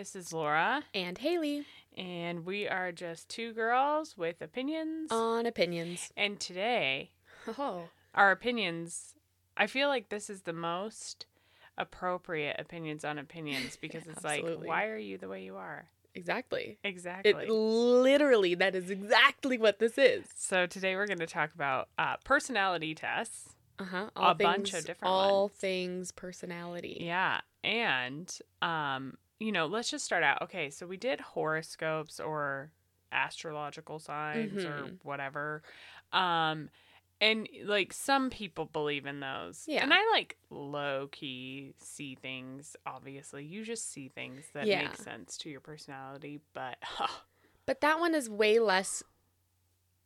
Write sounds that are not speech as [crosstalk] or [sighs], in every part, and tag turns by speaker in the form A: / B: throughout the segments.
A: This is Laura,
B: and Haley
A: and we are just two girls with opinions.
B: on opinions.
A: and today,
B: Oh,
A: our opinions, I feel like this is the most appropriate opinions on opinions [laughs] because it's like, why are you the way you are?
B: exactly.
A: Exactly.
B: It literally that is exactly what this is.
A: so today we're going to talk about uh, personality tests.
B: Uh huh.
A: A bunch of different
B: all
A: ones.
B: things personality.
A: Yeah. And, um, you know, let's just start out. Okay. So we did horoscopes or astrological signs or
B: Mhm.
A: whatever. Um, and like some people believe in those.
B: Yeah.
A: And I like low key see things, obviously. You just see things that
B: Yeah.
A: make sense to your personality. But [laughs]
B: But that one is way less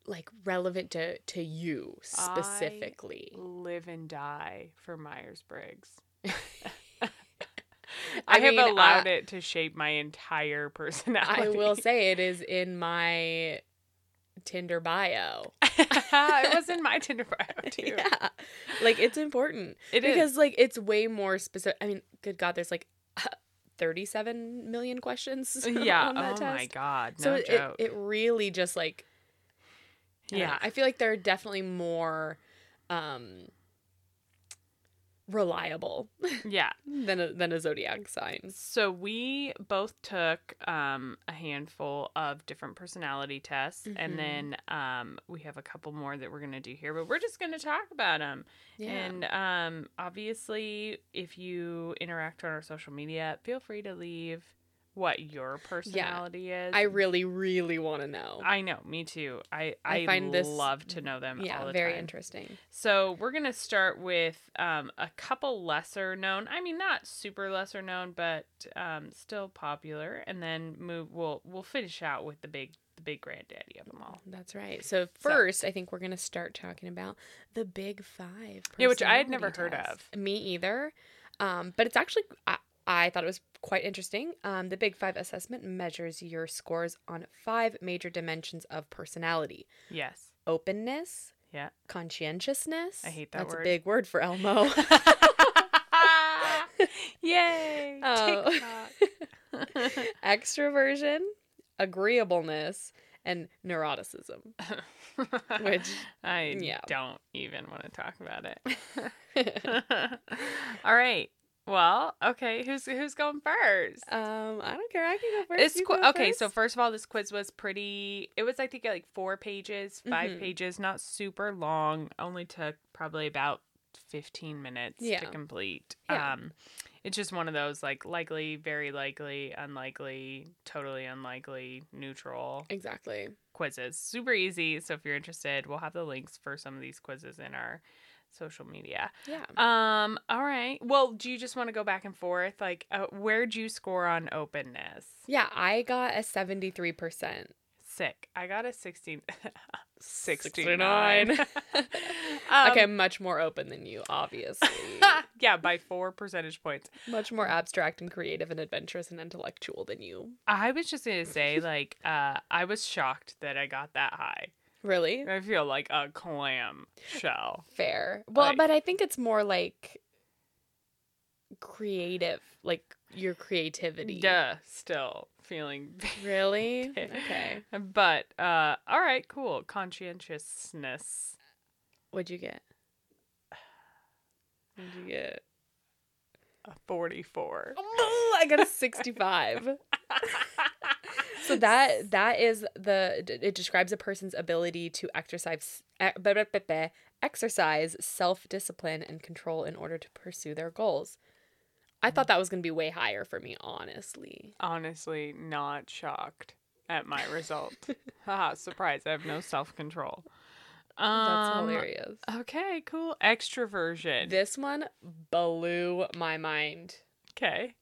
B: like relevant to to you
A: I-
B: specifically.
A: live and die for Myers Briggs. [laughs] [laughs] [laughs]
B: I
A: I, have allowed
B: I-
A: it to shape my entire [laughs] personality.
B: I will [laughs] say it is in my Tinder bio.
A: it was in my Tinder bio too.
B: yeah. Like it's important.
A: It is.
B: because like it's way more specific. I mean, good God, there's like 37 million questions.
A: Yeah.
B: on that
A: oh
B: test.
A: my god.
B: So
A: No
B: it,
A: joke.
B: it really just like I
A: yeah.
B: I feel like there are definitely more um reliable
A: yeah. [laughs]
B: than a, than a zodiac sign.
A: So we both took um, a handful of different personality tests,
B: Mhm.
A: and then um, we have a couple more that we're gonna do here. But we're just gonna talk about them.
B: Yeah.
A: And um, obviously, if you interact on our social media, feel free to leave what your personality is.
B: I really really want to know.
A: I know, me too. I I,
B: I find this-
A: love to know them. all
B: yeah,
A: the
B: very
A: time.
B: interesting.
A: So we're gonna start with um, a couple lesser known. I mean, not super lesser known, but um, still popular. And then move. We'll we'll finish out with the big the big granddaddy of them all.
B: That's right. So first, I think we're gonna start talking about the Big Five.
A: Yeah, which I had never heard
B: of. Me either. Um, but it's actually I, I thought it was quite interesting. Um, the Big Five assessment measures your scores on five major dimensions of personality:
A: Yes.
B: openness,
A: Yeah.
B: conscientiousness.
A: I hate that word.
B: That's
A: word.
B: a big word for Elmo. [laughs] [laughs]
A: Yay!
B: Oh.
A: TikTok. [laughs]
B: Extroversion, agreeableness, and neuroticism. Which,
A: I
B: yeah.
A: don't even want to talk about it. all right. Well, okay. Who's who's going first?
B: Um, I don't care. I can go first.
A: This qu-
B: go
A: okay, so
B: first.
A: first of all, this quiz was pretty. It was I think like four pages, 5
B: Mhm.
A: pages, not super long. Only took probably about fifteen minutes
B: Yeah.
A: to complete.
B: Yeah.
A: Um, it's just one of those like likely, very likely, unlikely, totally unlikely, neutral
B: exactly.
A: quizzes. Super easy. So if you're interested, we'll have the links for some of these quizzes in our social media.
B: Yeah.
A: Um. All right. Well, do you just want to go back and forth? Like, uh, where'd you score on openness?
B: Yeah, I got a 73%.
A: Sick. I got a 16. [laughs]
B: 69.
A: 69. [laughs] [laughs] Um,
B: okay, I'm much more open than you, obviously.
A: yeah, by four percentage points.
B: much more abstract and creative and adventurous and intellectual than you.
A: I was just gonna say, like, uh, I was shocked that I got that high.
B: Really?
A: I feel like a clam shell.
B: Fair. Well,
A: Like-
B: but I think it's more like creative, like your creativity.
A: Duh. Still feeling. [laughs]
B: Really? Okay.
A: But uh, all right, cool. Conscientiousness.
B: What'd you get? [sighs] What'd you get?
A: A 44.
B: Oh, I got a 65. [laughs] so that that is the it describes a person's ability to exercise eh, exercise self-discipline and control in order to pursue their goals. I thought that was going to be way higher for me, honestly.
A: honestly not shocked at my result. [laughs] Haha, surprise. I have no self control.
B: That's
A: Um,
B: hilarious.
A: Okay, cool. Extroversion.
B: This one blew my mind.
A: okay.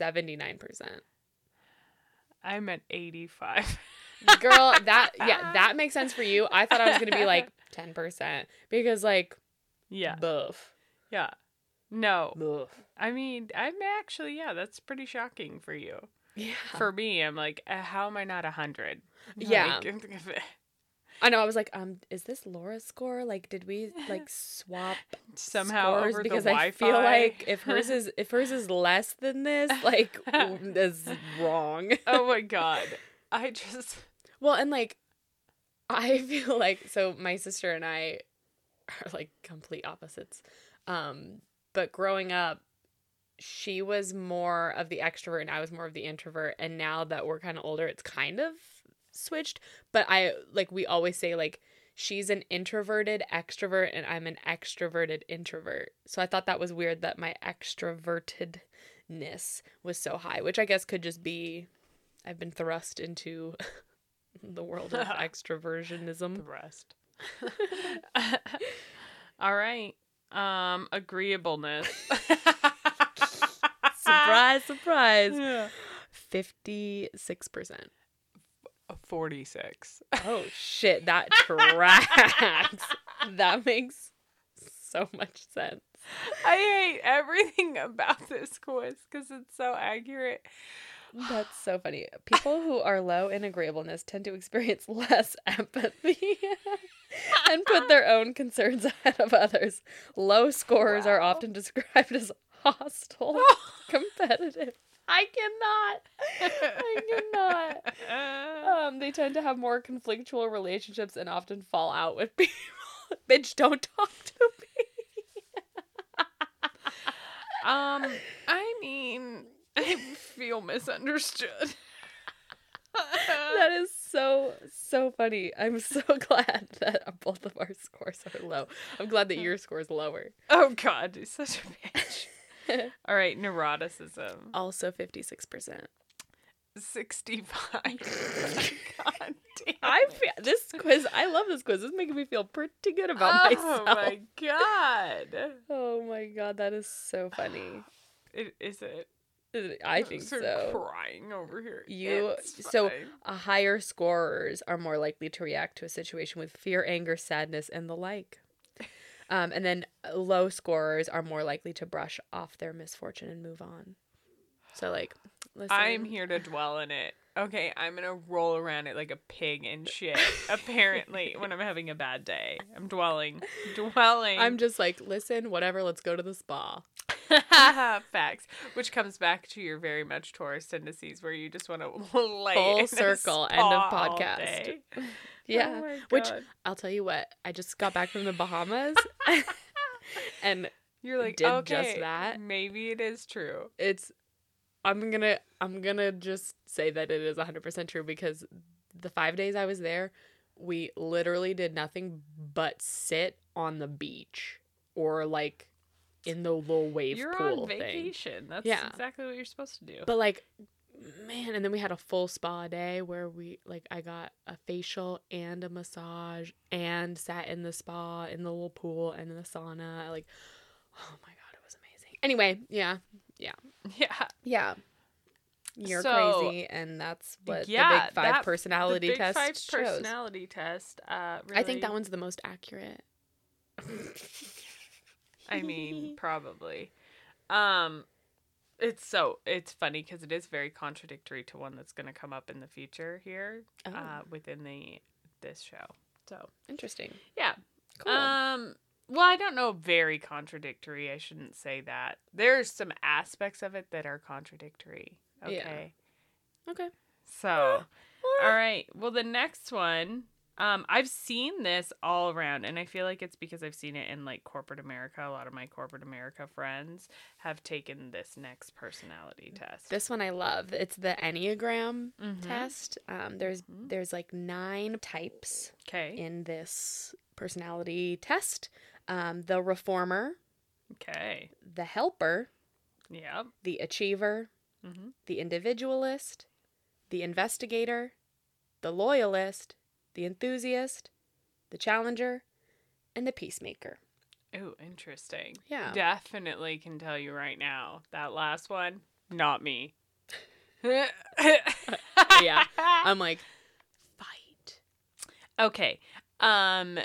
B: 79%.
A: I'm at 85.
B: Girl, that [laughs] yeah, that makes sense for you. I thought I was going to be like [laughs] 10% because like
A: yeah.
B: buff.
A: Yeah. No.
B: Buff.
A: I mean, I'm actually, yeah, that's pretty shocking for you.
B: Yeah.
A: For me, I'm like, uh, how am I not 100?
B: Yeah.
A: Like, [laughs]
B: I know. I was like, um, is this Laura's score? Like, did we like [laughs] swap
A: Somehow
B: scores?
A: over
B: because
A: the
B: I feel like if hers [laughs] is if hers is less than this, like [laughs] this is wrong.
A: oh my god. I just
B: Well, and like, I feel like so my sister and I are like complete opposites. Um, but growing up, she was more of the extrovert and I was more of the introvert. And now that we're kind of older, it's kind of switched. But I like we always say like she's an introverted extrovert and I'm an extroverted introvert. So I thought that was weird that my extrovertedness was so high, which I guess could just be I've been thrust into [laughs] the world of [laughs] extroversionism.
A: the rest. [laughs] All right. Um agreeableness.
B: surprise, surprise.
A: Yeah.
B: 56%.
A: 46. [laughs]
B: Oh shit, that tracks. that makes so much sense.
A: I hate everything about this quiz because it's so accurate.
B: That's so funny. People who are low in agreeableness tend to experience [laughs] less empathy [laughs] and put their own concerns ahead of others. Low scores are often described as hostile, competitive. I cannot. I cannot. [laughs] Um, they tend to have more conflictual relationships and often fall out with people. [laughs] Bitch, don't talk to me.
A: um, I mean, I feel misunderstood.
B: That [laughs] is so so funny. I'm so glad that both of our scores are low. I'm glad that your score is lower.
A: oh God, you're such a bitch. [laughs] All right, neuroticism.
B: Also 56%.
A: 65. [laughs] [laughs] God damn.
B: I feel, this quiz, I love this quiz. This is making me feel pretty good about
A: oh
B: myself.
A: Oh my God.
B: Oh my god, that is so funny. [sighs]
A: It, is it?
B: I think so.
A: crying over here.
B: You-
A: It's
B: so- A higher scorers are more likely to react to a situation with fear, anger, sadness, and the like. Um, and then low scorers are more likely to brush off their misfortune and move on. So, like, listen.
A: I'm here to dwell in it. Okay, I'm gonna roll around it like a pig and shit. [laughs] apparently, when I'm having a bad day, I'm dwelling, dwelling.
B: I'm just like, listen, whatever, let's go to the spa. [laughs] [laughs]
A: facts, which comes back to your very much Taurus tendencies, where you just want to [laughs] lay
B: Full
A: in a
B: circle, end of podcast.
A: day.
B: Oh yeah.
A: Oh
B: Which I'll tell you what, I just got back from the Bahamas and
A: you're like
B: did
A: okay,
B: just that.
A: Maybe it is true.
B: it's I'm going to I'm going to just say that it is 100% true because the 5 days I was there, we literally did nothing but sit on the beach or like in the little wave
A: You're
B: pool
A: on
B: thing.
A: vacation. That's
B: Yeah.
A: exactly what you're supposed to do.
B: But like man, and then we had a full spa day where we like I got a facial and a massage and sat in the spa in the little pool and in the sauna. Like oh my god, it was amazing. Anyway, yeah.
A: yeah. [laughs]
B: Yeah. Yeah. You're
A: So,
B: crazy and that's what the
A: yeah,
B: big 5
A: that-
B: personality
A: the big
B: test
A: five
B: shows.
A: personality test. Uh,
B: I think that one's the most accurate. [laughs]
A: I mean, [laughs] probably. Um, it's so it's funny because it is very contradictory to one that's going to come up in the future here,
B: Oh.
A: uh, within the this show. So
B: Interesting.
A: yeah.
B: Cool.
A: Um. Well, I don't know. Very contradictory. I shouldn't say that. There's some aspects of it that are contradictory.
B: Yeah.
A: Okay.
B: okay.
A: So, all right. Well, the next one, um, I've seen this all around, and I feel like it's because I've seen it in like corporate America. A lot of my corporate America friends have taken this next personality test.
B: This one I love. It's the Enneagram
A: Mhm.
B: test. Um, there's
A: Mhm.
B: there's like nine types
A: Okay.
B: in this personality test. Um, the reformer,
A: Okay.
B: the helper,
A: Yeah.
B: the achiever,
A: Mm-hmm.
B: the individualist, the investigator, the loyalist, the enthusiast, the challenger, and the peacemaker.
A: Oh, interesting.
B: Yeah.
A: Definitely can tell you right now that last one, not me. [laughs]
B: Yeah. I'm like, fight.
A: Okay. Um.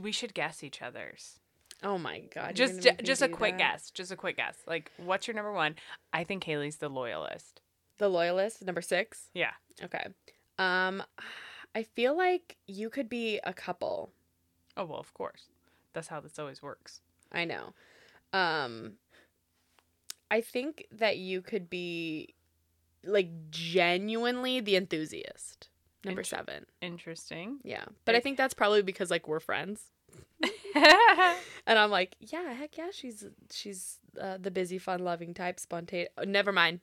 A: We should guess each other's.
B: Oh my god.
A: just
B: gonna
A: ju-
B: make me
A: just a quick
B: that?
A: guess. Just a quick guess. Like, what's your number one? I think Haley's the loyalist.
B: The loyalist, number six.
A: Yeah.
B: Okay. Um, I feel like you could be a couple.
A: Oh well, of course. That's how this always works.
B: I know. Um I think that you could be like genuinely the enthusiast. Number 7.
A: Interesting.
B: Yeah. But I think that's probably because like we're friends. [laughs] And I'm like, yeah, heck yeah, she's she's uh, the busy, fun-loving type, spontaneous. Oh, never mind.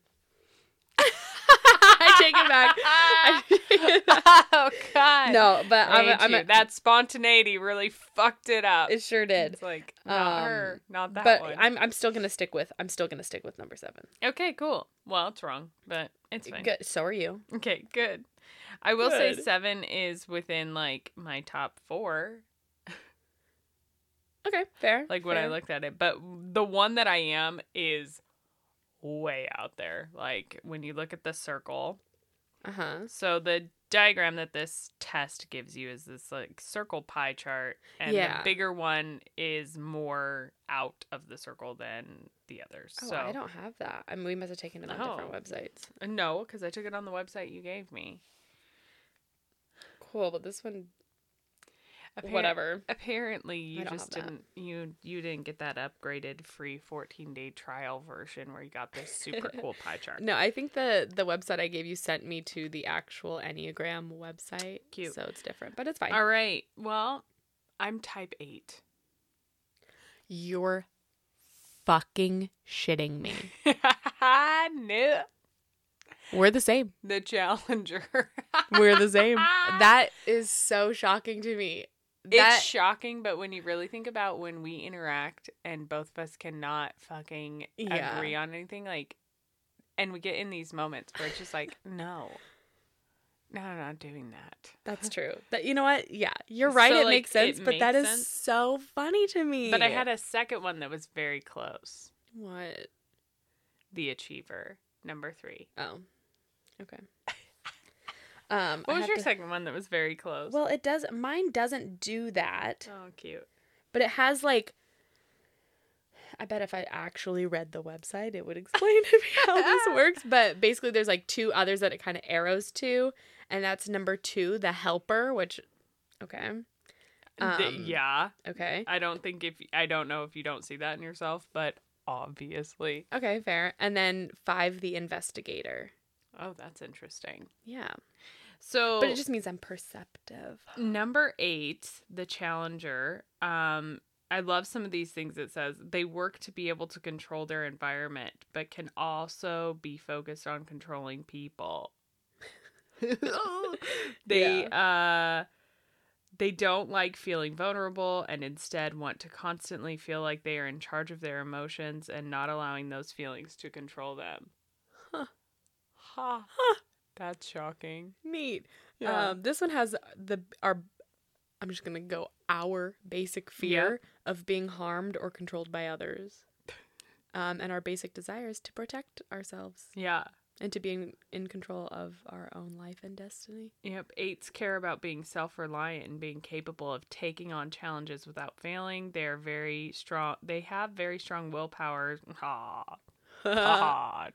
B: I take it back. Take it back.
A: oh God.
B: No, but I'm,
A: Ain't
B: I'm
A: you? that spontaneity really fucked it up.
B: it sure did.
A: It's like not
B: Um,
A: her, not that
B: but
A: one.
B: I'm I'm still gonna stick with I'm still gonna stick with number seven.
A: okay, cool. Well, it's wrong, but it's fine.
B: Good. So are you.
A: Okay, good. I will say seven is within like my top four,
B: Okay, fair.
A: like when I looked at it. But the one that I am is way out there. Like when you look at the circle.
B: Uh huh.
A: So the diagram that this test gives you is this like circle pie chart, and
B: Yeah.
A: the bigger one is more out of the circle than the others.
B: Oh,
A: so
B: I don't have that. I mean, we must have taken it on different
A: Oh.
B: websites.
A: no, because I took it on the website you gave me.
B: Cool, but this one,
A: Appar-
B: whatever.
A: Apparently, you
B: I
A: just didn't you you didn't get that upgraded free 14 day trial version where you got this super [laughs] cool pie chart.
B: No, I think the the website I gave you sent me to the actual Enneagram website.
A: Cute.
B: So it's different, but it's fine.
A: All right. Well, I'm type eight.
B: You're fucking shitting me. [laughs]
A: no,
B: We're the same.
A: the challenger.
B: We're the same. [laughs] That is so shocking to me. That
A: it's shocking, but when you really think about when we interact and both of us cannot fucking
B: Yeah.
A: agree on anything, like, and we get in these moments where it's just like, [laughs] no, no, I'm not doing that.
B: that's [laughs] true. That you know what? Yeah, you're right.
A: So,
B: it
A: like,
B: makes sense,
A: it
B: but that
A: makes
B: is
A: sense.
B: so funny to me.
A: But I had a second one that was very close.
B: what?
A: The Achiever, number three.
B: Oh, okay. Um,
A: What was your
B: to-
A: second one that was very close?
B: Well, it does. Mine doesn't do that,
A: oh, cute.
B: but it has like. I bet if I actually read the website, it would explain [laughs] to me how this [laughs] works. But basically, there's like two others that it kind of arrows to, and that's number two, the helper, which, okay, Um,
A: yeah,
B: okay,
A: I don't think if I don't know if you don't see that in yourself, but obviously.
B: okay, fair. And then five, the investigator.
A: Oh, that's interesting.
B: Yeah,
A: So,
B: but it just means I'm perceptive.
A: number eight, the Challenger. Um, I love some of these things. It says they work to be able to control their environment, but can also be focused on controlling people. [laughs] they uh they don't like feeling vulnerable and instead want to constantly feel like they are in charge of their emotions and not allowing those feelings to control them.
B: Huh.
A: Ha. That's shocking.
B: Neat.
A: Yeah.
B: Um, this one has the our. I'm just gonna go our basic fear of being harmed or controlled by others, [laughs] um, and our basic desires to protect ourselves
A: yeah.
B: and to being in, control of our own life and destiny.
A: Yep. Eights care about being self reliant and being capable of taking on challenges without failing. They are very strong. They have very strong willpower. [laughs] [laughs]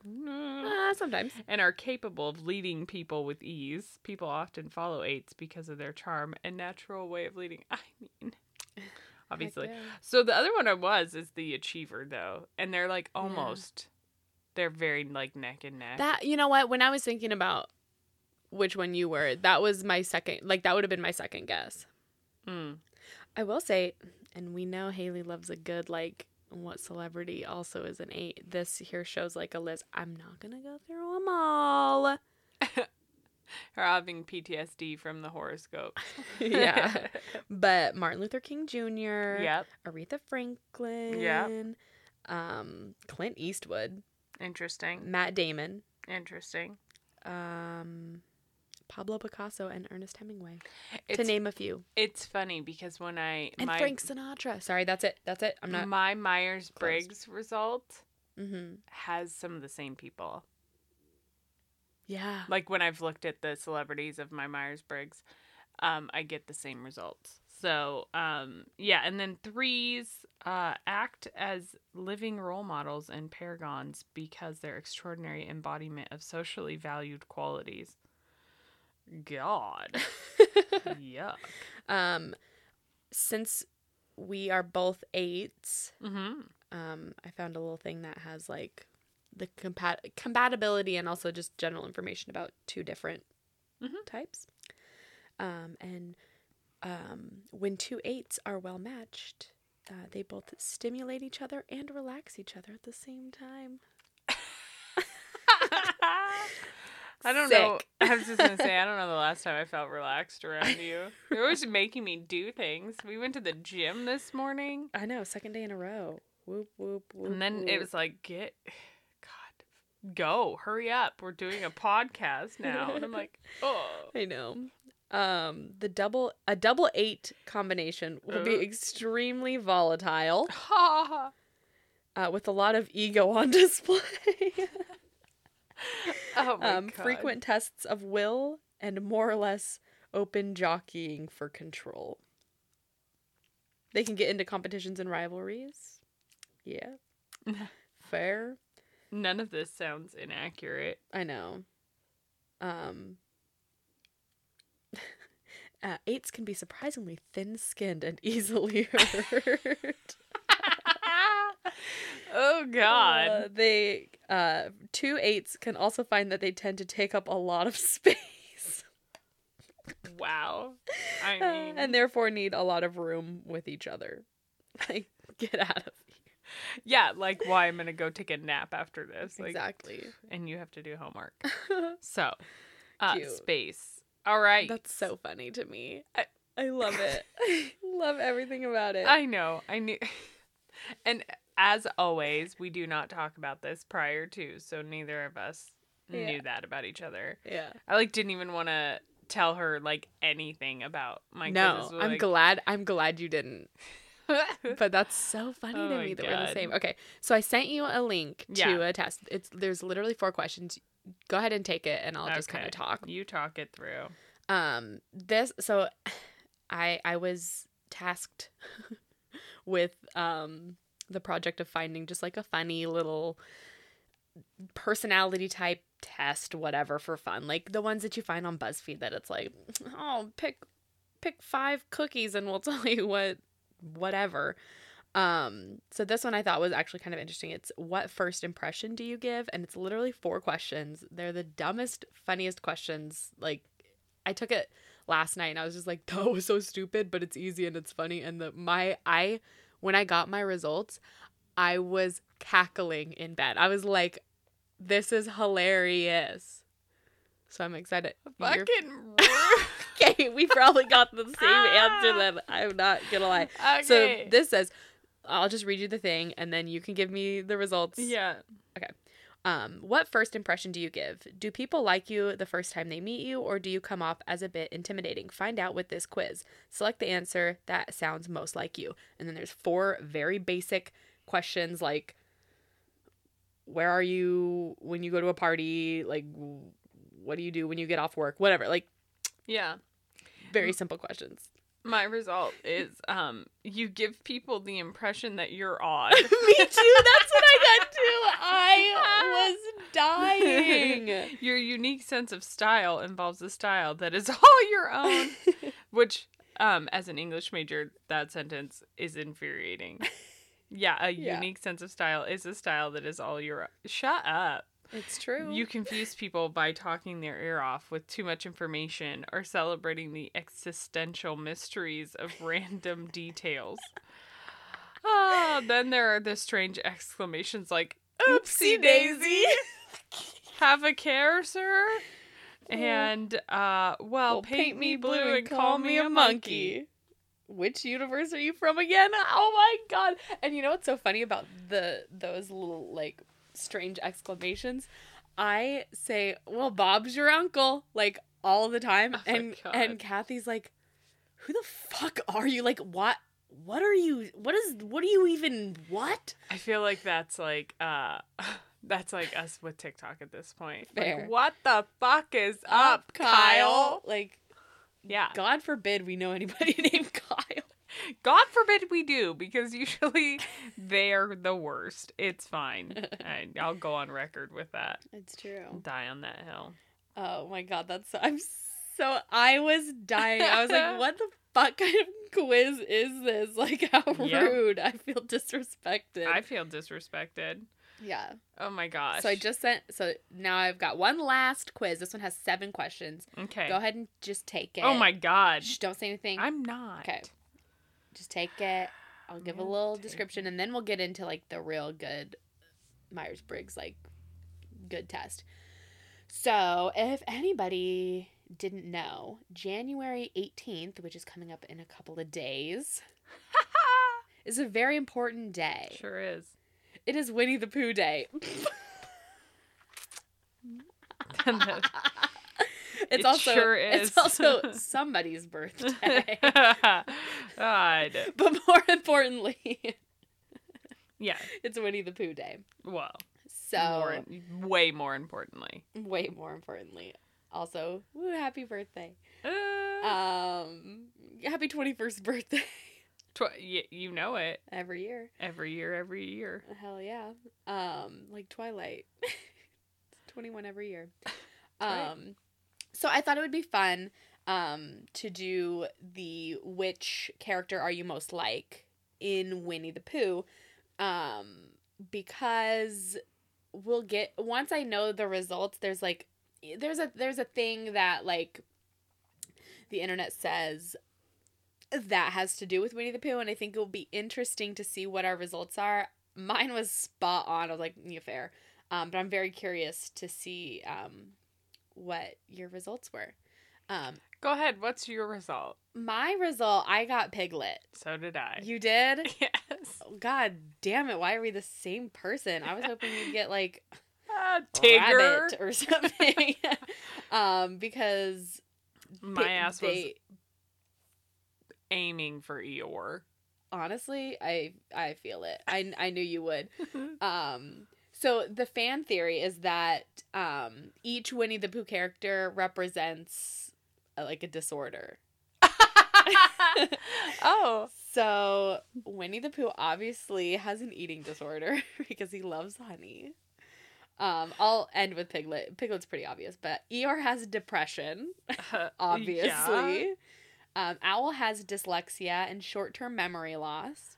B: Uh, sometimes.
A: and are capable of leading people with ease. People often follow eights because of their charm and natural way of leading. [laughs] I mean, [laughs] obviously.
B: Yeah.
A: So the other one I was is the achiever though, and they're like almost, they're very like neck and neck.
B: That you know what? When I was thinking about which one you were, that was my second. Like that would have been my second guess.
A: Mm.
B: I will say, and we know Haley loves a good like what celebrity also is an eight. This here shows like a list. I'm not gonna go through them all. [laughs]
A: Or having PTSD from the horoscope. [laughs]
B: yeah, [laughs] but Martin Luther King Jr.
A: yep.
B: Aretha Franklin. Yeah. Um, Clint Eastwood,
A: Interesting.
B: Matt Damon,
A: Interesting.
B: um, Pablo Picasso, and Ernest Hemingway,
A: It's
B: to name a few.
A: it's funny because when I
B: And
A: my
B: Frank Sinatra. Sorry, that's it. That's it. I'm not.
A: my Myers Briggs result
B: mm-hmm.
A: has some of the same people.
B: Yeah.
A: like when I've looked at the celebrities of my Myers Briggs, um, I get the same results. So, um, yeah, and then threes uh, act as living role models and paragons because they're extraordinary embodiment of socially valued qualities. God. [laughs] Yuck.
B: um, since we are both eights,
A: Mm-hmm.
B: um, I found a little thing that has like the compat- compatibility and also just general information about two different
A: Mhm.
B: types. Um, and um, when two eights are well matched, uh, they both stimulate each other and relax each other at the same time. [laughs] [laughs]
A: I don't know. I was just gonna say I [laughs] don't know the last time I felt relaxed around you. [laughs] You're always making me do things. We went to the gym this morning,
B: I know, second day in a row. Whoop whoop whoop.
A: and then it was like, get, God, go, hurry up. We're doing a podcast [laughs] now, and I'm like, oh,
B: I know. Um, the double a double eight combination will be extremely volatile,
A: ha.
B: uh, with a lot of ego on display. [laughs]
A: Oh my
B: um,
A: God.
B: frequent tests of will and more or less open jockeying for control. They can get into competitions and rivalries. Yeah. [laughs] Fair.
A: None of this sounds inaccurate.
B: I know. Um [laughs] uh, eights can be surprisingly thin-skinned and easily hurt.
A: Oh God.
B: Uh, they uh two eights can also find that they tend to take up a lot of [laughs] space
A: wow. I
B: uh,
A: mean,
B: and therefore need a lot of room with each other. [laughs] Like get out of here.
A: yeah, like why I'm gonna go take a nap after this. Like,
B: exactly.
A: and you have to do homework. [laughs] So, uh, space. All right.
B: That's so funny to me. I, I love it. I love everything about it.
A: I know. I knew. and as always, we do not talk about this prior to, so neither of us
B: Yeah.
A: knew that about each other.
B: yeah.
A: I like didn't even want to tell her like anything about my
B: no, I'm
A: like,
B: glad. I'm glad you didn't. [laughs] But that's so funny
A: Oh
B: to me that we're the same. Okay, so I sent you a link to
A: Yeah.
B: a test. It's there's literally four questions. Go ahead and take it, and I'll just kind of talk.
A: You talk it through.
B: Um, this so [sighs] I I was tasked [laughs] with um the project of finding just like a funny little personality type test whatever for fun. Like the ones that you find on BuzzFeed that it's like oh pick pick five cookies and we'll [laughs] tell you what whatever. Um so this one I thought was actually kind of interesting. It's what first impression do you give? And it's literally four questions. They're the dumbest funniest questions. Like I took it last night and I was just like, that was so stupid, but it's easy and it's funny. And the my I when I got my results, I was cackling in bed. I was like, this is hilarious. So I'm excited.
A: Fucking [laughs]
B: okay, we probably got the same ah. answer then. I'm not gonna lie.
A: okay.
B: So this says, I'll just read you the thing and then you can give me the results.
A: yeah.
B: Um, what first impression do you give? Do people like you the first time they meet you, or do you come off as a bit intimidating? Find out with this quiz. Select the answer that sounds most like you. And then there's four very basic questions like where are you when you go to a party? Like what do you do when you get off work? Whatever. Like
A: Yeah.
B: very simple questions.
A: My result is um you give people the impression that you're odd. [laughs]
B: Me too. That's what I got too. I [laughs] was dying.
A: Your unique sense of style involves a style that is [laughs] all your own, which um as an English major that sentence is infuriating. Yeah, a
B: Yeah.
A: unique sense of style is a style that is all your Shut up.
B: It's true.
A: You confuse people by talking their ear off with too much information or celebrating the existential mysteries of [laughs] random details. Ah, then there are the strange exclamations like "Oopsie daisy!" [laughs] Have a care, sir. And uh, well,
B: Well,
A: paint, me blue and call me a monkey.
B: Which universe are you from again? [laughs] Oh my god! And you know what's so funny about the those little like strange exclamations? I say, "Well, Bob's your uncle," like all the time,
A: Oh
B: and and Kathy's like, "Who the fuck are you? Like, what? What are you? What is? What are you even? What?"
A: I feel like that's like uh [laughs] that's like us with TikTok at this point.
B: Fair.
A: Like, what the fuck is up, Kyle?
B: Like,
A: Yeah.
B: God forbid we know anybody [laughs] named Kyle.
A: God forbid we do, because usually [laughs] they are the worst. It's fine. [laughs] I, I'll go on record with that.
B: It's true.
A: Die on that hill.
B: Oh my god, that's so, I'm So I was dying. I was like, [laughs] what the fuck kind of quiz is this? Like, how
A: Yep.
B: rude. I feel disrespected.
A: I feel disrespected.
B: yeah.
A: Oh my gosh.
B: So I just sent, so now I've got one last quiz. This one has seven questions.
A: Okay.
B: Go ahead and just take oh it.
A: Oh my god.
B: Shh, don't say anything.
A: I'm not.
B: Okay. Just take it. I'll give a little description and then we'll get into like the real good Myers Briggs, like good test. So, if anybody didn't know, January 18th, which is coming up in a couple of days, [laughs] is a very important day.
A: Sure is.
B: It is Winnie the Pooh Day. [laughs] [laughs]
A: It
B: it's also
A: sure
B: it's also somebody's birthday.
A: God.
B: but more [laughs] importantly,
A: Yeah.
B: it's Winnie the Pooh Day.
A: Well,
B: So,
A: more, way more importantly.
B: way more importantly, also, woo, happy birthday.
A: Uh,
B: Um, happy 21st birthday
A: tw- y- you know it.
B: every year.
A: Every year, every year.
B: Hell yeah. Um, like Twilight. [laughs] It's 21 every year.
A: right.
B: Um, so I thought it would be fun um to do the which character are you most like in Winnie the Pooh um because we'll get once I know the results there's like there's a there's a thing that like the internet says that has to do with Winnie the Pooh and I think it will be interesting to see what our results are. Mine was spot on. I was like, yeah, fair. Um, but I'm very curious to see um, what your results were. Um,
A: Go ahead. What's your result?
B: my result, I got Piglet.
A: So did I.
B: You did? [laughs]
A: yes.
B: God damn it! Why are we the same person? I was hoping you'd get like [laughs]
A: Uh, Tigger.
B: rabbit or something. [laughs] um, because
A: My
B: pi-
A: ass was
B: they-
A: aiming for Eeyore.
B: honestly, I I feel it. I I knew you would. Um, so the fan theory is that um, each Winnie the Pooh character represents like a disorder. [laughs]
A: oh.
B: So Winnie the Pooh obviously has an eating disorder [laughs] because he loves honey. Um, I'll end with Piglet. Piglet's pretty obvious, but Eeyore has depression, [laughs] obviously. Um, Owl has dyslexia and short-term memory loss.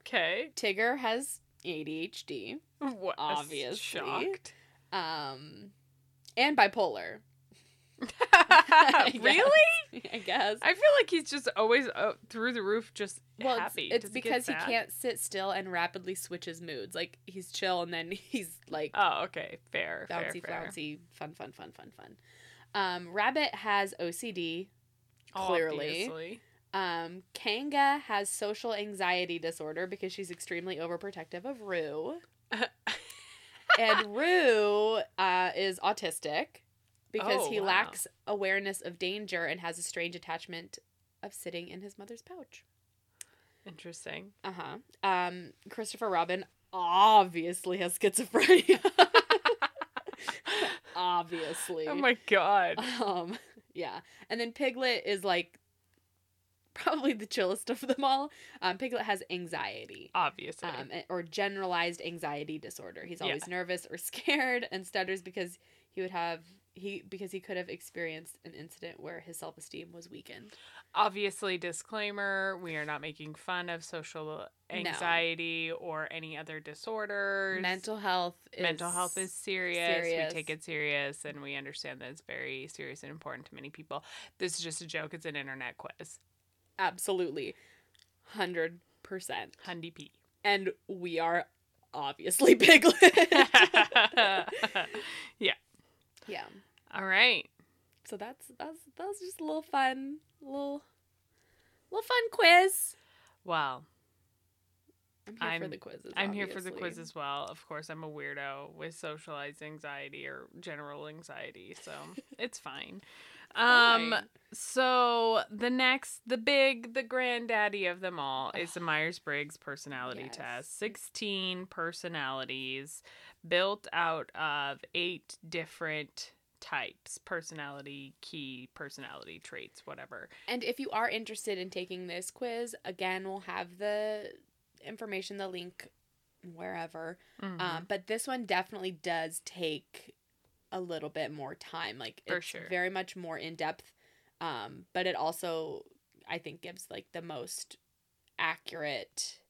A: Okay.
B: Tigger has ADHD.
A: What?
B: Obviously.
A: Shocked.
B: Um, and bipolar. [laughs] I
A: really? [laughs]
B: I guess.
A: I feel like he's just always uh, through the roof, just
B: Well, it's-
A: happy.
B: it's,
A: get
B: because he can't sit still and rapidly switches moods. Like he's chill and then [laughs] he's like
A: Oh, okay. Fair. fair,
B: bouncy,
A: fair.
B: flouncy, fun, fun, fun, fun, fun. Um, Rabbit has OCD. Clearly.
A: Obviously.
B: Um, Kanga has social anxiety disorder because she's extremely overprotective of Roo. and Roo uh, is autistic because
A: Oh,
B: he
A: wow.
B: lacks awareness of danger and has a strange attachment of sitting in his mother's pouch.
A: Interesting.
B: Uh huh. Um, Christopher Robin obviously has schizophrenia. [laughs] obviously.
A: Oh my god.
B: Um, yeah. And then Piglet is like probably the chillest of them all. Um, Piglet has anxiety.
A: Obviously.
B: Um, or generalized anxiety disorder. He's
A: Yeah.
B: always nervous or scared and stutters because he would have he because he could have experienced an incident where his self-esteem was weakened.
A: Obviously, disclaimer: we are not making fun of social anxiety or any other disorders.
B: Mental health is
A: Mental health is serious.
B: serious.
A: We take it serious, and we understand that it's very serious and important to many people. This is just a joke. It's an internet quiz.
B: absolutely 100%.
A: Hundy P.
B: And we are obviously [laughs] Piglet. [laughs]
A: yeah.
B: Yeah.
A: All right.
B: So that's that's that's just a little fun, little little fun quiz.
A: Well,
B: I'm here for
A: I'm-
B: the quizzes.
A: I'm here for the quiz as well. Of course, I'm a weirdo with socialized anxiety or general anxiety, so [laughs] it's fine. Um so the next the big the granddaddy of them all is the [sighs] Myers-Briggs personality
B: Yes.
A: test. 16 personalities built out of 8 different types, personality key personality traits, whatever.
B: And if you are interested in taking this quiz, again, we'll have the information, the link wherever.
A: Mhm.
B: Um, but this one definitely does take a little bit more time. Like
A: For
B: it's
A: sure.
B: very much more in depth. Um, but it also I think gives like the most accurate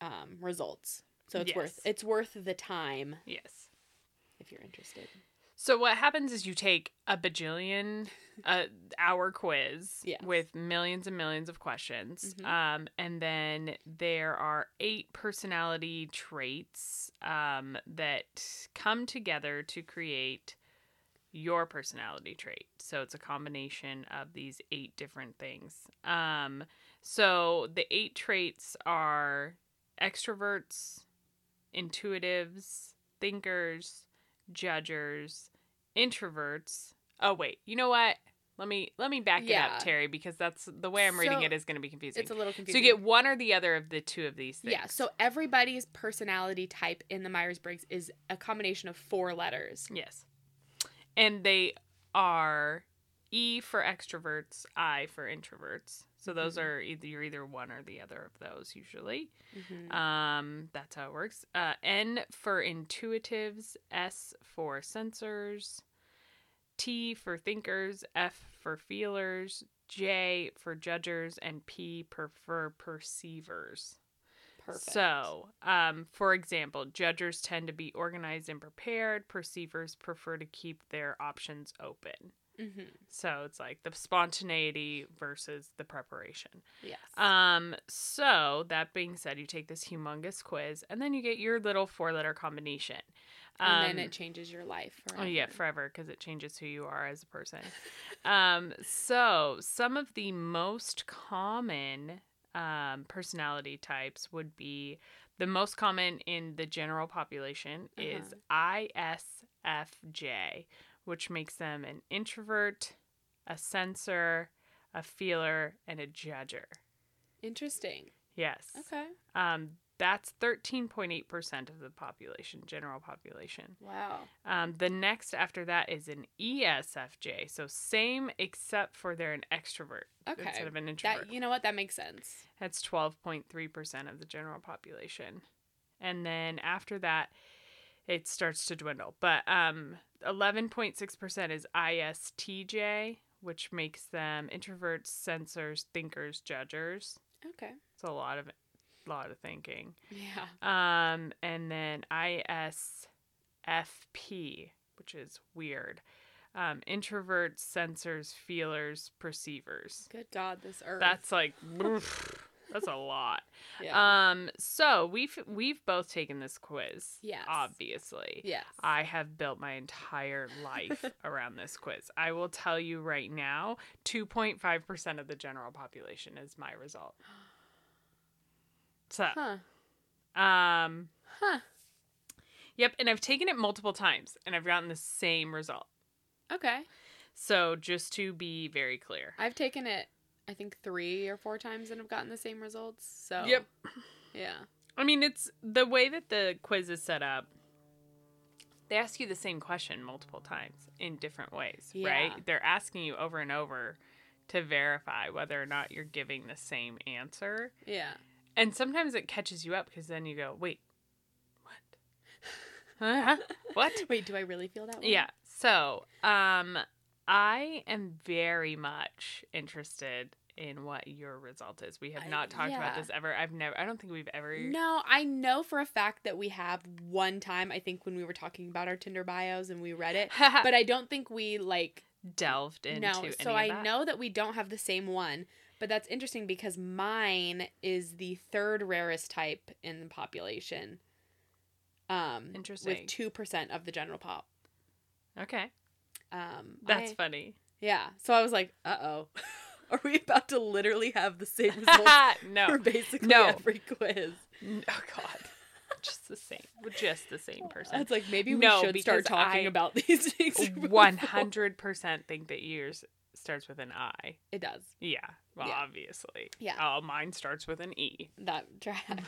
B: um results. So it's worth it's worth the time
A: Yes.
B: if you're interested.
A: So what happens is you take a bajillion uh, hour quiz [laughs]
B: Yes.
A: with millions and millions of questions,
B: Mhm.
A: um, and then there are eight personality traits um, that come together to create your personality trait. So it's a combination of these eight different things. Um, so the eight traits are extroverts, intuitives, thinkers, judgers, introverts. Oh wait, you know what? Let me let me back it up, Terry, because that's the way I'm reading it is going to be confusing.
B: It's a little confusing.
A: so you get one or the other of the two of these things.
B: Yeah, so everybody's personality type in the Myers Briggs is a combination of four letters.
A: yes, and they are E for extroverts, I for introverts. So those
B: Mhm.
A: are either you're either one or the other of those usually.
B: Mhm.
A: Um, that's how it works. Uh, N for intuitives, S for sensors, T for thinkers, F for feelers, J for judgers, and P per- for perceivers.
B: Perfect.
A: So, um, for example, judgers tend to be organized and prepared. Perceivers prefer to keep their options open.
B: Mhm.
A: So it's like the spontaneity versus the preparation.
B: Yes.
A: Um, so that being said, you take this humongous quiz and then you get your little four letter combination.
B: and then
A: Um,
B: it changes your life
A: Oh yeah,
B: forever.
A: forever because it changes who you are as a person. um, so some of the most common um, personality types would be the most common in the general population is ISFJ, which makes them an introvert, a sensor, a feeler, and a judger.
B: Interesting.
A: Yes.
B: Okay.
A: Um, that's 13.8% of the population, general population.
B: Wow.
A: Um, the next after that is an ESFJ. So same except for they're an extrovert
B: Okay.
A: instead of an introvert.
B: That you know what that makes sense.
A: That's 12.3% of the general population. And then after that, it starts to dwindle. But um, 11.6% is ISTJ, which makes them introverts, sensors, thinkers, judgers.
B: Okay.
A: It's a lot of lot of thinking.
B: Yeah.
A: Um, and then ISFP, which is weird. Um, introverts, sensors, feelers, perceivers.
B: Good God, this earth.
A: That's like [laughs] oof, that's a lot.
B: yeah.
A: Um, so we've we've both taken this quiz.
B: Yes.
A: Obviously.
B: yes.
A: I have built my entire life [laughs] around this quiz. I will tell you right now, 2.5% of the general population is my result. So,
B: huh.
A: um,
B: Huh.
A: Yep, and I've taken it multiple times and I've gotten the same result.
B: Okay.
A: So just to be very clear.
B: I've taken it. I think three or four times and have gotten the same results. So.
A: Yep.
B: Yeah.
A: I mean, it's the way that the quiz is set up. They ask you the same question multiple times in different ways,
B: Yeah.
A: right? They're asking you over and over to verify whether or not you're giving the same answer.
B: Yeah.
A: And sometimes it catches you up because then you go, "Wait. What? [laughs] Huh? what?" [laughs]
B: Wait, do I really feel that way?
A: Yeah. So, um, I am very much interested in what your result is. We have not talked about this ever. I've never. I don't think we've ever.
B: No, I know for a fact that we have one time. I think when we were talking about our Tinder bios and we read it, [laughs] but I don't think we like
A: delved into
B: no. So I know that we don't have the same one, but that's interesting because mine is the third rarest type in the population. Um,
A: Interesting.
B: with two percent of the general pop.
A: Okay,
B: Um,
A: that's
B: I-
A: funny.
B: yeah. So I was like, uh oh, [laughs] [laughs] are we about to literally have the same [laughs] results for
A: no,
B: basically
A: No.
B: every quiz?
A: N- oh God, just the same, just the same person.
B: It's like maybe we
A: No,
B: should start talking
A: I
B: about [laughs] these things.
A: One hundred percent think that yours starts with an I.
B: It does.
A: Yeah, well,
B: Yeah.
A: obviously.
B: Yeah.
A: Oh, mine starts with an E.
B: That track.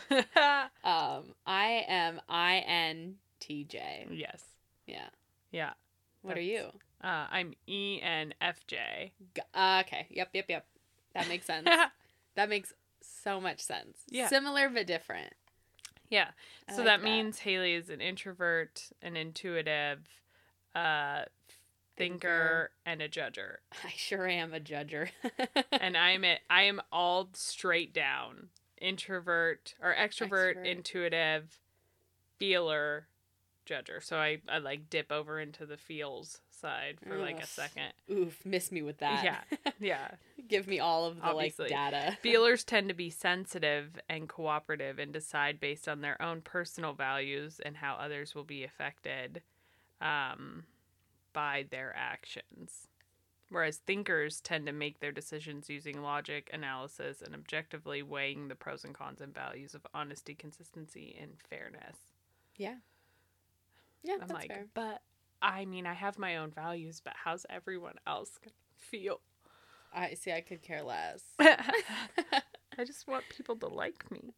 B: Um, I am INTJ.
A: yes.
B: Yeah.
A: Yeah.
B: What are you?
A: Uh, I'm E ENFJ.
B: G- uh, okay. Yep. Yep. Yep. That makes sense. [laughs] that makes so much sense.
A: Yeah.
B: Similar but different.
A: yeah.
B: I
A: So
B: like
A: that, means Haley is an introvert, an intuitive, a thinker, and a judger. [laughs]
B: I sure am a judger. [laughs]
A: and I'm it. I am all straight down introvert or extrovert,
B: Extrovert.
A: intuitive, feeler, judger. So I I like dip over into the feels side for like a second.
B: Oof, miss me with that.
A: Yeah. [laughs] Yeah.
B: Give me all of the
A: Obviously.
B: like data. [laughs]
A: Feelers tend to be sensitive and cooperative and decide based on their own personal values and how others will be affected um, by their actions. Whereas thinkers tend to make their decisions using logic, analysis, and objectively weighing the pros and cons and values of honesty, consistency, and fairness.
B: Yeah. Yeah,
A: I'm
B: that's
A: like,
B: fair.
A: but I mean, I have my own values, but how's everyone else gonna feel?
B: I see. I could care less. [laughs] [laughs]
A: I just want people to like me.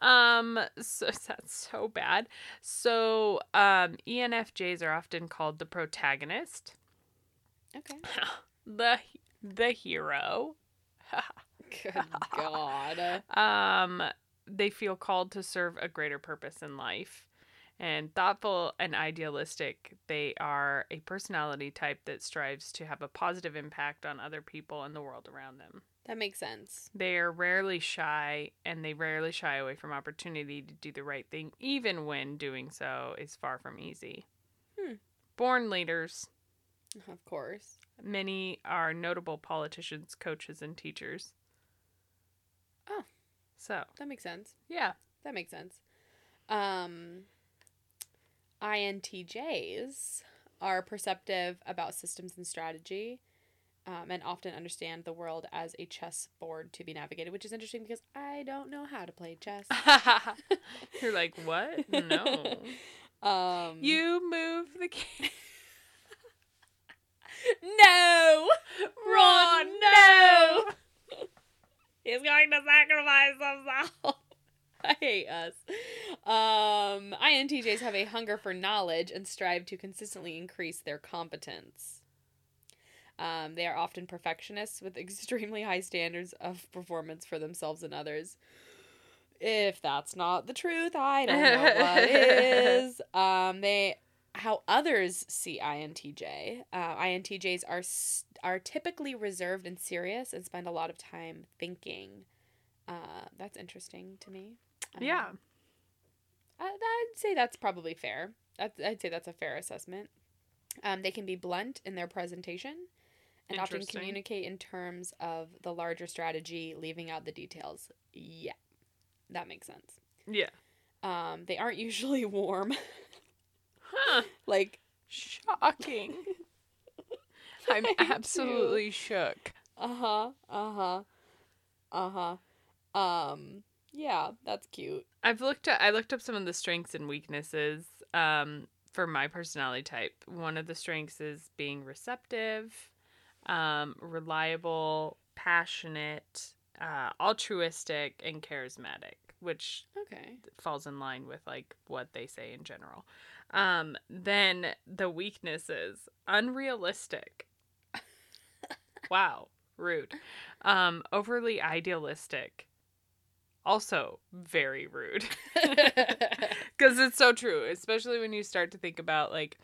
A: Um, so [laughs] that's so bad. So, um, ENFJs are often called the protagonist,
B: okay.
A: the the hero.
B: Good God.
A: Um, they feel called to serve a greater purpose in life. And thoughtful and idealistic, they are a personality type that strives to have a positive impact on other people and the world around them.
B: That makes sense.
A: They are rarely shy and they rarely shy away from opportunity to do the right thing, even when doing so is far from easy.
B: Hmm.
A: Born leaders,
B: Of course.
A: many are notable politicians, coaches, and teachers.
B: Oh.
A: So,
B: That makes sense.
A: yeah.
B: That makes sense. Um, INTJs are perceptive about systems and strategy um, and often understand the world as a chessboard to be navigated, which is interesting because I don't know how to play chess. [laughs]
A: You're like, [laughs] what? No. [laughs]
B: Um,
A: You move the king.
B: no,
A: Ron,
B: no. He's going to sacrifice himself. [laughs] I hate us. Um, INTJs have a hunger for knowledge and strive to consistently increase their competence. Um, they are often perfectionists with [laughs] extremely high standards of performance for themselves and others. If that's not the truth, I don't know what is. [laughs] Um, they how others see INTJ. Uh, INTJs are are typically reserved and serious and spend a lot of time thinking. Uh, that's interesting to me.
A: Yeah.
B: I, I'd say that's probably fair. That's, I'd say that's a fair assessment. Um, they can be blunt in their presentation and often communicate in terms of the larger strategy, leaving out the details. Yeah, that makes sense.
A: Yeah.
B: Um, they aren't [laughs] usually warm.
A: Huh. [laughs]
B: like,
A: Shocking. [laughs] I'm absolutely shook.
B: uh huh, uh huh, uh huh. Um, yeah, that's cute.
A: I've looked at I looked up some of the strengths and weaknesses um, for my personality type. One of the strengths is being receptive, um, reliable, passionate, uh, altruistic, and charismatic, which
B: Okay.
A: falls in line with like what they say in general. Um, then the weaknesses unrealistic. [laughs] wow, rude. Um, overly idealistic. Also very rude. [laughs] [laughs] Because it's so true, especially when you start to think about like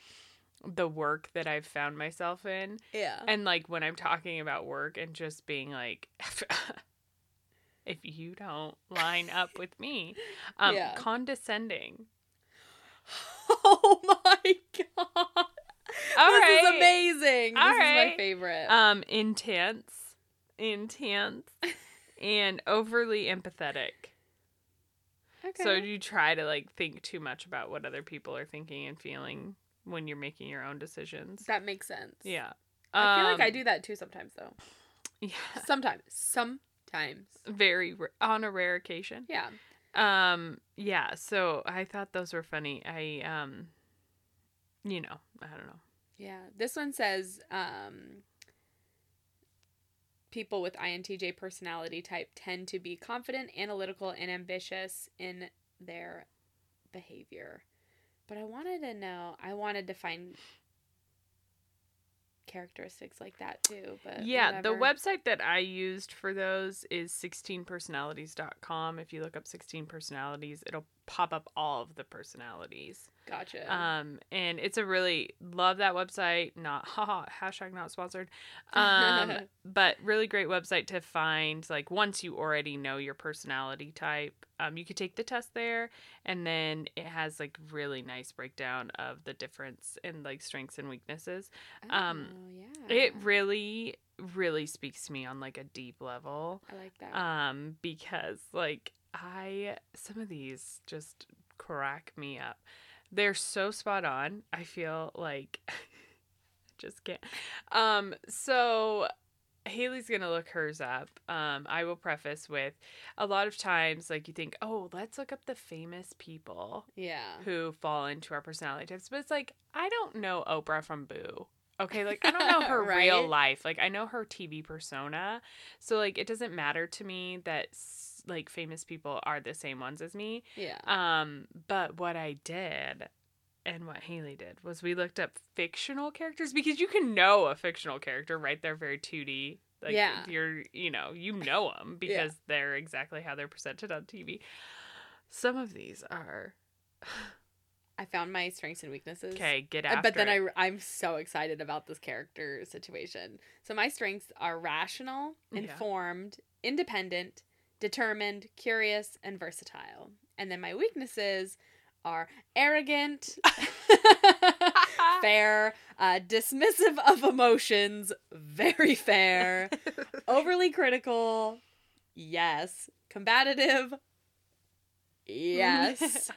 A: the work that I've found myself in.
B: yeah.
A: And like when I'm talking about work and just being like, [laughs] if you don't line up with me, um,
B: Yeah.
A: condescending.
B: Oh my god.
A: All
B: this
A: right.
B: is amazing.
A: All
B: this is my favorite.
A: Um, intense, intense, and overly empathetic.
B: okay.
A: So you try to like think too much about what other people are thinking and feeling when you're making your own decisions.
B: that makes sense.
A: Yeah.
B: I feel like I
A: Um,
B: do that too sometimes though.
A: Yeah. [laughs]
B: Sometimes. Sometimes.
A: Very r- on a rare occasion.
B: Yeah.
A: Um yeah, so I thought those were funny. I um you know, I don't know.
B: Yeah. This one says um people with INTJ personality type tend to be confident, analytical, and ambitious in their behavior. But I wanted to know, I wanted to find characteristics like that too, but
A: yeah, the website that I used for those is 16personalities.com. If you look up 16 personalities, it'll pop up all of the personalities.
B: Gotcha.
A: Um, and it's a really love that website. Not [laughs] haha hashtag not sponsored. [laughs] Um, but really great website to find. Like once you already know your personality type, um, you could take the test there, and then it has like really nice breakdown of the difference in like strengths and weaknesses. um,
B: oh, yeah.
A: It really, really speaks to me on like a deep level.
B: I like that.
A: Um, because like I some of these just crack me up. They're so spot on. I feel like [laughs] just can't. Um, so Haley's gonna look hers up. Um, I will preface with a lot of times like you think, oh, let's look up the famous people
B: yeah.
A: who fall into our personality types. But it's like I don't know Oprah from Boo. Okay, like I don't know [laughs] her real life. Like I know her TV persona. So like it doesn't matter to me that like famous people are the same ones as me.
B: Yeah.
A: Um, but what I did and what Haley did was we looked up fictional characters because you can know a fictional character, right? They're very 2D. Like
B: Yeah.
A: you're, you know, you know them [laughs] because they're exactly how they're presented on TV. Some of these are [sighs]
B: I found my strengths and weaknesses.
A: okay. Get
B: Uh,
A: after
B: But then
A: it.
B: I, I'm so excited about this character situation. So my strengths are rational,
A: Yeah.
B: informed, independent, determined, curious, and versatile. And then my weaknesses are arrogant, [laughs] fair, uh, dismissive of emotions, very fair, [laughs] overly critical, yes, combative, yes,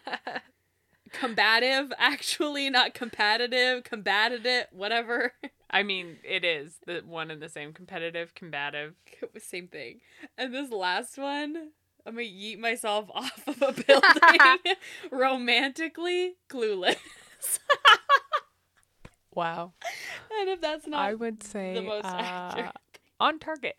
B: [laughs] combative, actually not competitive, combative, whatever.
A: I mean, it is the one and the same competitive, combative. [laughs]
B: Same thing. And this last one, I'm gonna yeet myself [laughs] off of a building [laughs] romantically clueless.
A: Wow.
B: and if that's not
A: I would say
B: the most
A: uh,
B: accurate,
A: on target.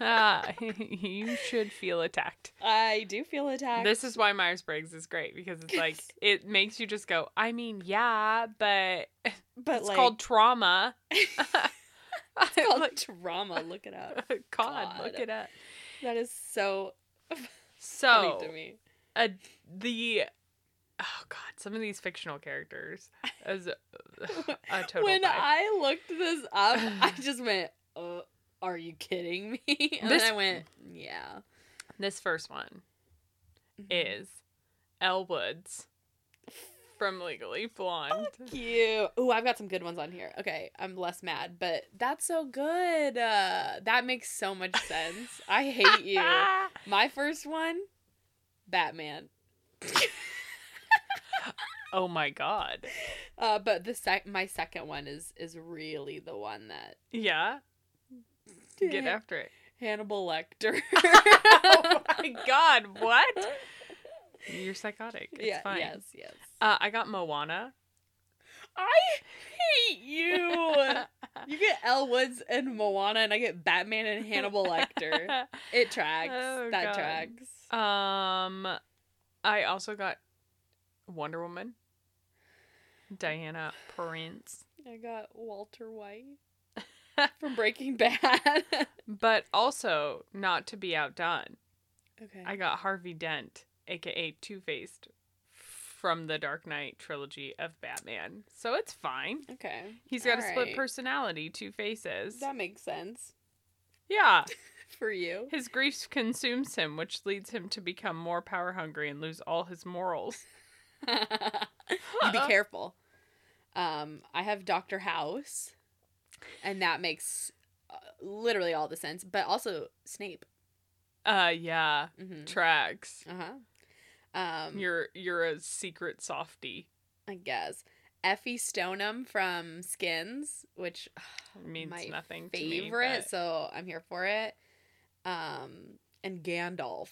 A: Uh, [laughs] you should feel attacked.
B: I do feel attacked.
A: This is why Myers Briggs is great because it's like [laughs] it makes you just go. I mean, yeah, but
B: but
A: it's
B: like,
A: called trauma. [laughs]
B: it's called
A: Like,
B: trauma. Look it up.
A: God, look it up.
B: That is so
A: So
B: to me.
A: uh, the oh god, some of these fictional characters as a, a total
B: when
A: vibe.
B: I looked this up, I [sighs] just went, "Are you kidding me?" [laughs] And
A: This-
B: then I went, "Yeah."
A: This first one
B: Mm-hmm.
A: is Elle Woods from Legally Blonde.
B: Cute. Ooh, I've got some good ones on here. Okay, I'm less mad, but that's so good. Uh, that makes so much [laughs] sense. I hate you. [laughs] My first one, Batman.
A: oh my god.
B: Uh, but the sec, my second one is is really the one that
A: Yeah. Get after it.
B: Hannibal Lecter. [laughs]
A: oh my god, what? You're psychotic. It's
B: yeah.
A: fine.
B: Yes. Yes.
A: Uh, I got Moana.
B: I hate you. [laughs] You get Elle Woods and Moana, and I get Batman and Hannibal Lecter. [laughs] It tracks.
A: Oh,
B: that
A: God.
B: tracks.
A: um, I also got Wonder Woman. Diana Prince.
B: I got Walter White [laughs] from Breaking Bad. [laughs]
A: But also, not to be outdone,
B: okay.
A: I got Harvey Dent, aka Two Faced, from the Dark Knight trilogy of Batman. So it's fine.
B: okay.
A: He's got a split
B: Alright.
A: personality, two faces.
B: That makes sense
A: Yeah. [laughs]
B: for you.
A: His grief consumes him, which leads him to become more power hungry and lose all his morals.
B: you be careful. Um, I have Doctor House, and that makes uh, literally all the sense. But also Snape.
A: Uh yeah.
B: Mm-hmm.
A: Tracks.
B: Uh huh. Um,
A: You're you're a secret softie.
B: I guess Effy Stonem from Skins, which
A: Means
B: my
A: nothing
B: favorite,
A: to me.
B: so I'm here for it. Um, and Gandalf.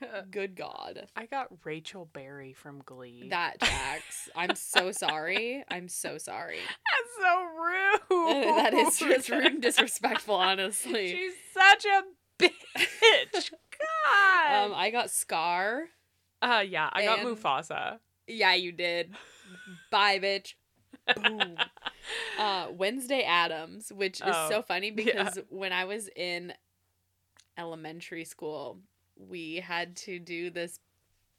B: [laughs] Good God,
A: I got Rachel Berry from Glee.
B: that tracks. I'm so [laughs] sorry. I'm so sorry.
A: That's so rude. [laughs]
B: that is just rude and disrespectful, honestly.
A: She's such a bitch. God.
B: Um, I got Scar.
A: uh yeah, I got
B: and-
A: Mufasa.
B: Yeah, you did. Bye, bitch. Boom. Uh, Wednesday Addams, which is
A: Oh,
B: so funny
A: yeah.
B: because when I was in elementary school, we had to do this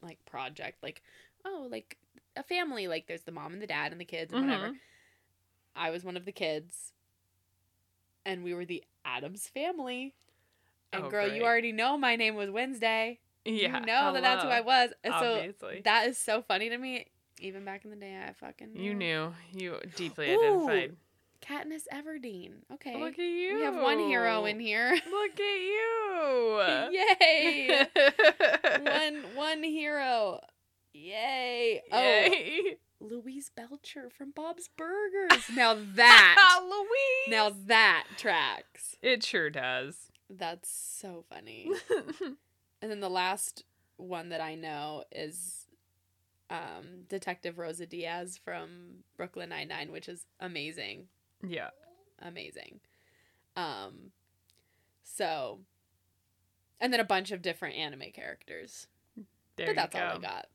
B: like project like oh like a family like there's the mom and the dad and the kids and whatever
A: Mhm.
B: i was one of the kids and we were the addams family and
A: Oh,
B: girl you already know my name was wednesday
A: Yeah.
B: you know that that's who i was and so that is so funny to me even back in the day i fucking
A: you knew. You [gasps] deeply
B: Ooh,
A: identified.
B: katniss everdeen okay
A: Look at you.
B: we have one hero in here [laughs]
A: Look at you. [laughs]
B: yay! [laughs] One one hero. Yay. Oh louise belcher from bob's burgers. Now [laughs] that
A: Louise.
B: now that tracks.
A: It sure does.
B: that's so funny. And then the last one that i know is um detective rosa diaz from brooklyn nine-nine which is amazing.
A: Yeah.
B: amazing. Um so and then a bunch of different anime characters
A: There
B: but that's
A: you go.
B: all i got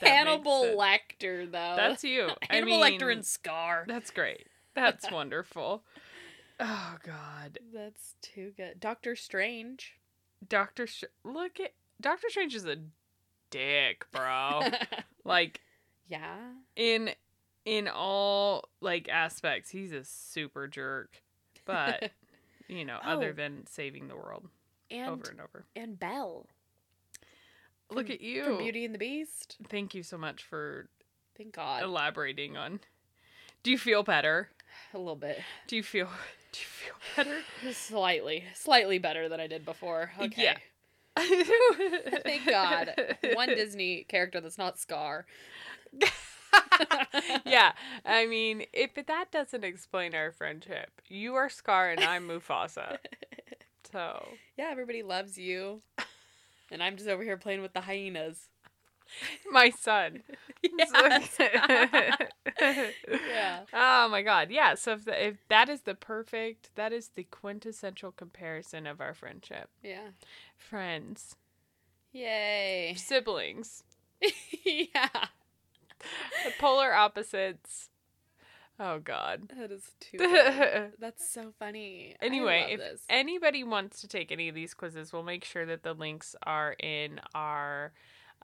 B: hannibal lecter though
A: That's you. [laughs] I
B: hannibal
A: mean,
B: lecter and scar
A: That's great. [laughs] That's wonderful. Oh God,
B: that's too good doctor strange
A: Doctor. Look at Doctor Strange is a dick, bro. [laughs] like
B: yeah
A: in in all like aspects, he's a super jerk. But you know, oh. other
B: Oh.
A: than saving the world
B: and
A: over and over.
B: and belle
A: Look
B: from-
A: at you.
B: from beauty and the beast
A: Thank you so much for
B: thank god
A: elaborating on. Do you feel better?
B: a little bit
A: Do you feel? [laughs] Do you feel better?
B: slightly slightly better than i did before okay
A: Yeah. [laughs]
B: Thank God. One Disney character that's not Scar. [laughs]
A: yeah, I mean, if that doesn't explain our friendship, you are Scar and I'm Mufasa. So
B: yeah, everybody loves you. And I'm just over here playing with the hyenas.
A: my son. [laughs] [laughs]
B: Yeah.
A: Oh my God. Yeah. So if, the, if that is the perfect, that is the quintessential comparison of our friendship.
B: yeah.
A: Friends,
B: Yay.
A: siblings, [laughs]
B: yeah.
A: the polar opposites. Oh God.
B: That is too. [laughs] That's so funny.
A: Anyway, if
B: this.
A: anybody wants to take any of these quizzes, we'll make sure that the links are in our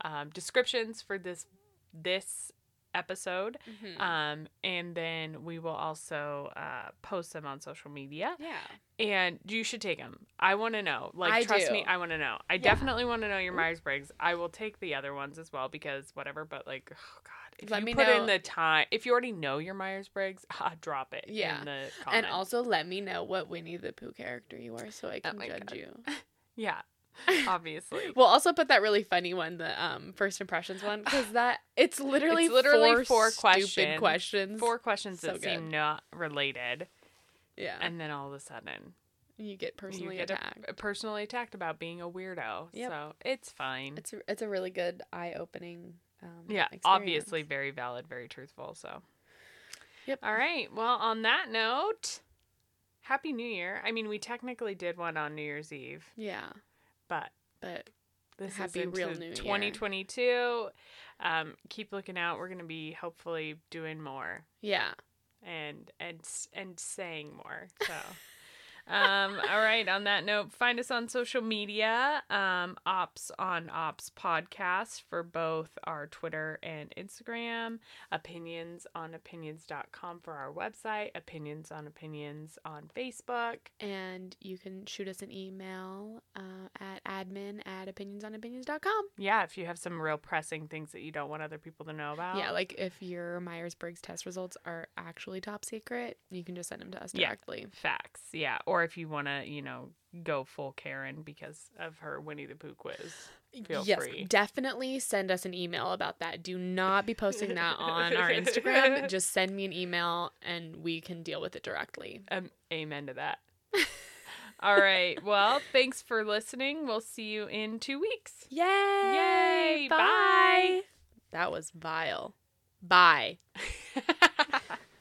A: um, descriptions for this this episode,
B: Mhm.
A: um, and then we will also uh, post them on social media.
B: yeah.
A: And you should take them. I want to know. Like,
B: I
A: trust
B: do.
A: me, I want to know. I
B: Yeah.
A: definitely want to know your Myers Briggs. I will take the other ones as well because whatever. But like, oh god, if
B: Let
A: you
B: me
A: put
B: know-
A: in the time, if you already know your Myers Briggs, ah, [laughs] drop it.
B: Yeah.
A: In the
B: And also let me know what Winnie the Pooh character you are so I can
A: Oh
B: judge
A: God.
B: you. [laughs]
A: yeah, [laughs] obviously.
B: We'll also put that really funny one, the um first impressions one, because that it's literally
A: It's literally
B: four,
A: four
B: stupid
A: questions.
B: questions.
A: Four questions
B: So
A: that seem not related,
B: yeah,
A: and then all of a sudden
B: you get personally
A: you get
B: attacked.
A: a- personally attacked about being a weirdo.
B: Yep.
A: So it's fine.
B: It's a, it's a really good eye opening. Um,
A: yeah,
B: experience.
A: obviously very valid, very truthful. So.
B: Yep.
A: All right. Well, on that note, Happy New Year. I mean, we technically did one on New Year's Eve,
B: Yeah,
A: but
B: but
A: this
B: Happy
A: is
B: real New Year.
A: 2022. Um, keep looking out. We're gonna be hopefully doing more
B: yeah,
A: and and and saying more. So. [laughs] um, all right. On that note, find us on social media. Um, Ops on Ops podcast for both our Twitter and Instagram. Opinions on opinions.com for our website. Opinions on opinions on Facebook.
B: and you can shoot us an email uh, at admin at opinions on opinionsonopinions.com.
A: Yeah, if you have some real pressing things that you don't want other people to know about.
B: Yeah, like if your Myers Briggs test results are actually top secret, you can just send them to us
A: Yeah.
B: directly.
A: facts. Yeah. Or if you want to, you know, go full Karen because of her Winnie the Pooh quiz. Feel
B: yes,
A: free.
B: definitely send us an email about that. Do not be posting that [laughs] on our Instagram. Just send me an email and we can deal with it directly.
A: Um, amen to that. [laughs] All right. Well, thanks for listening. We'll see you in two weeks.
B: Yay!
A: Yay! Bye.
B: That was vile. Bye. [laughs]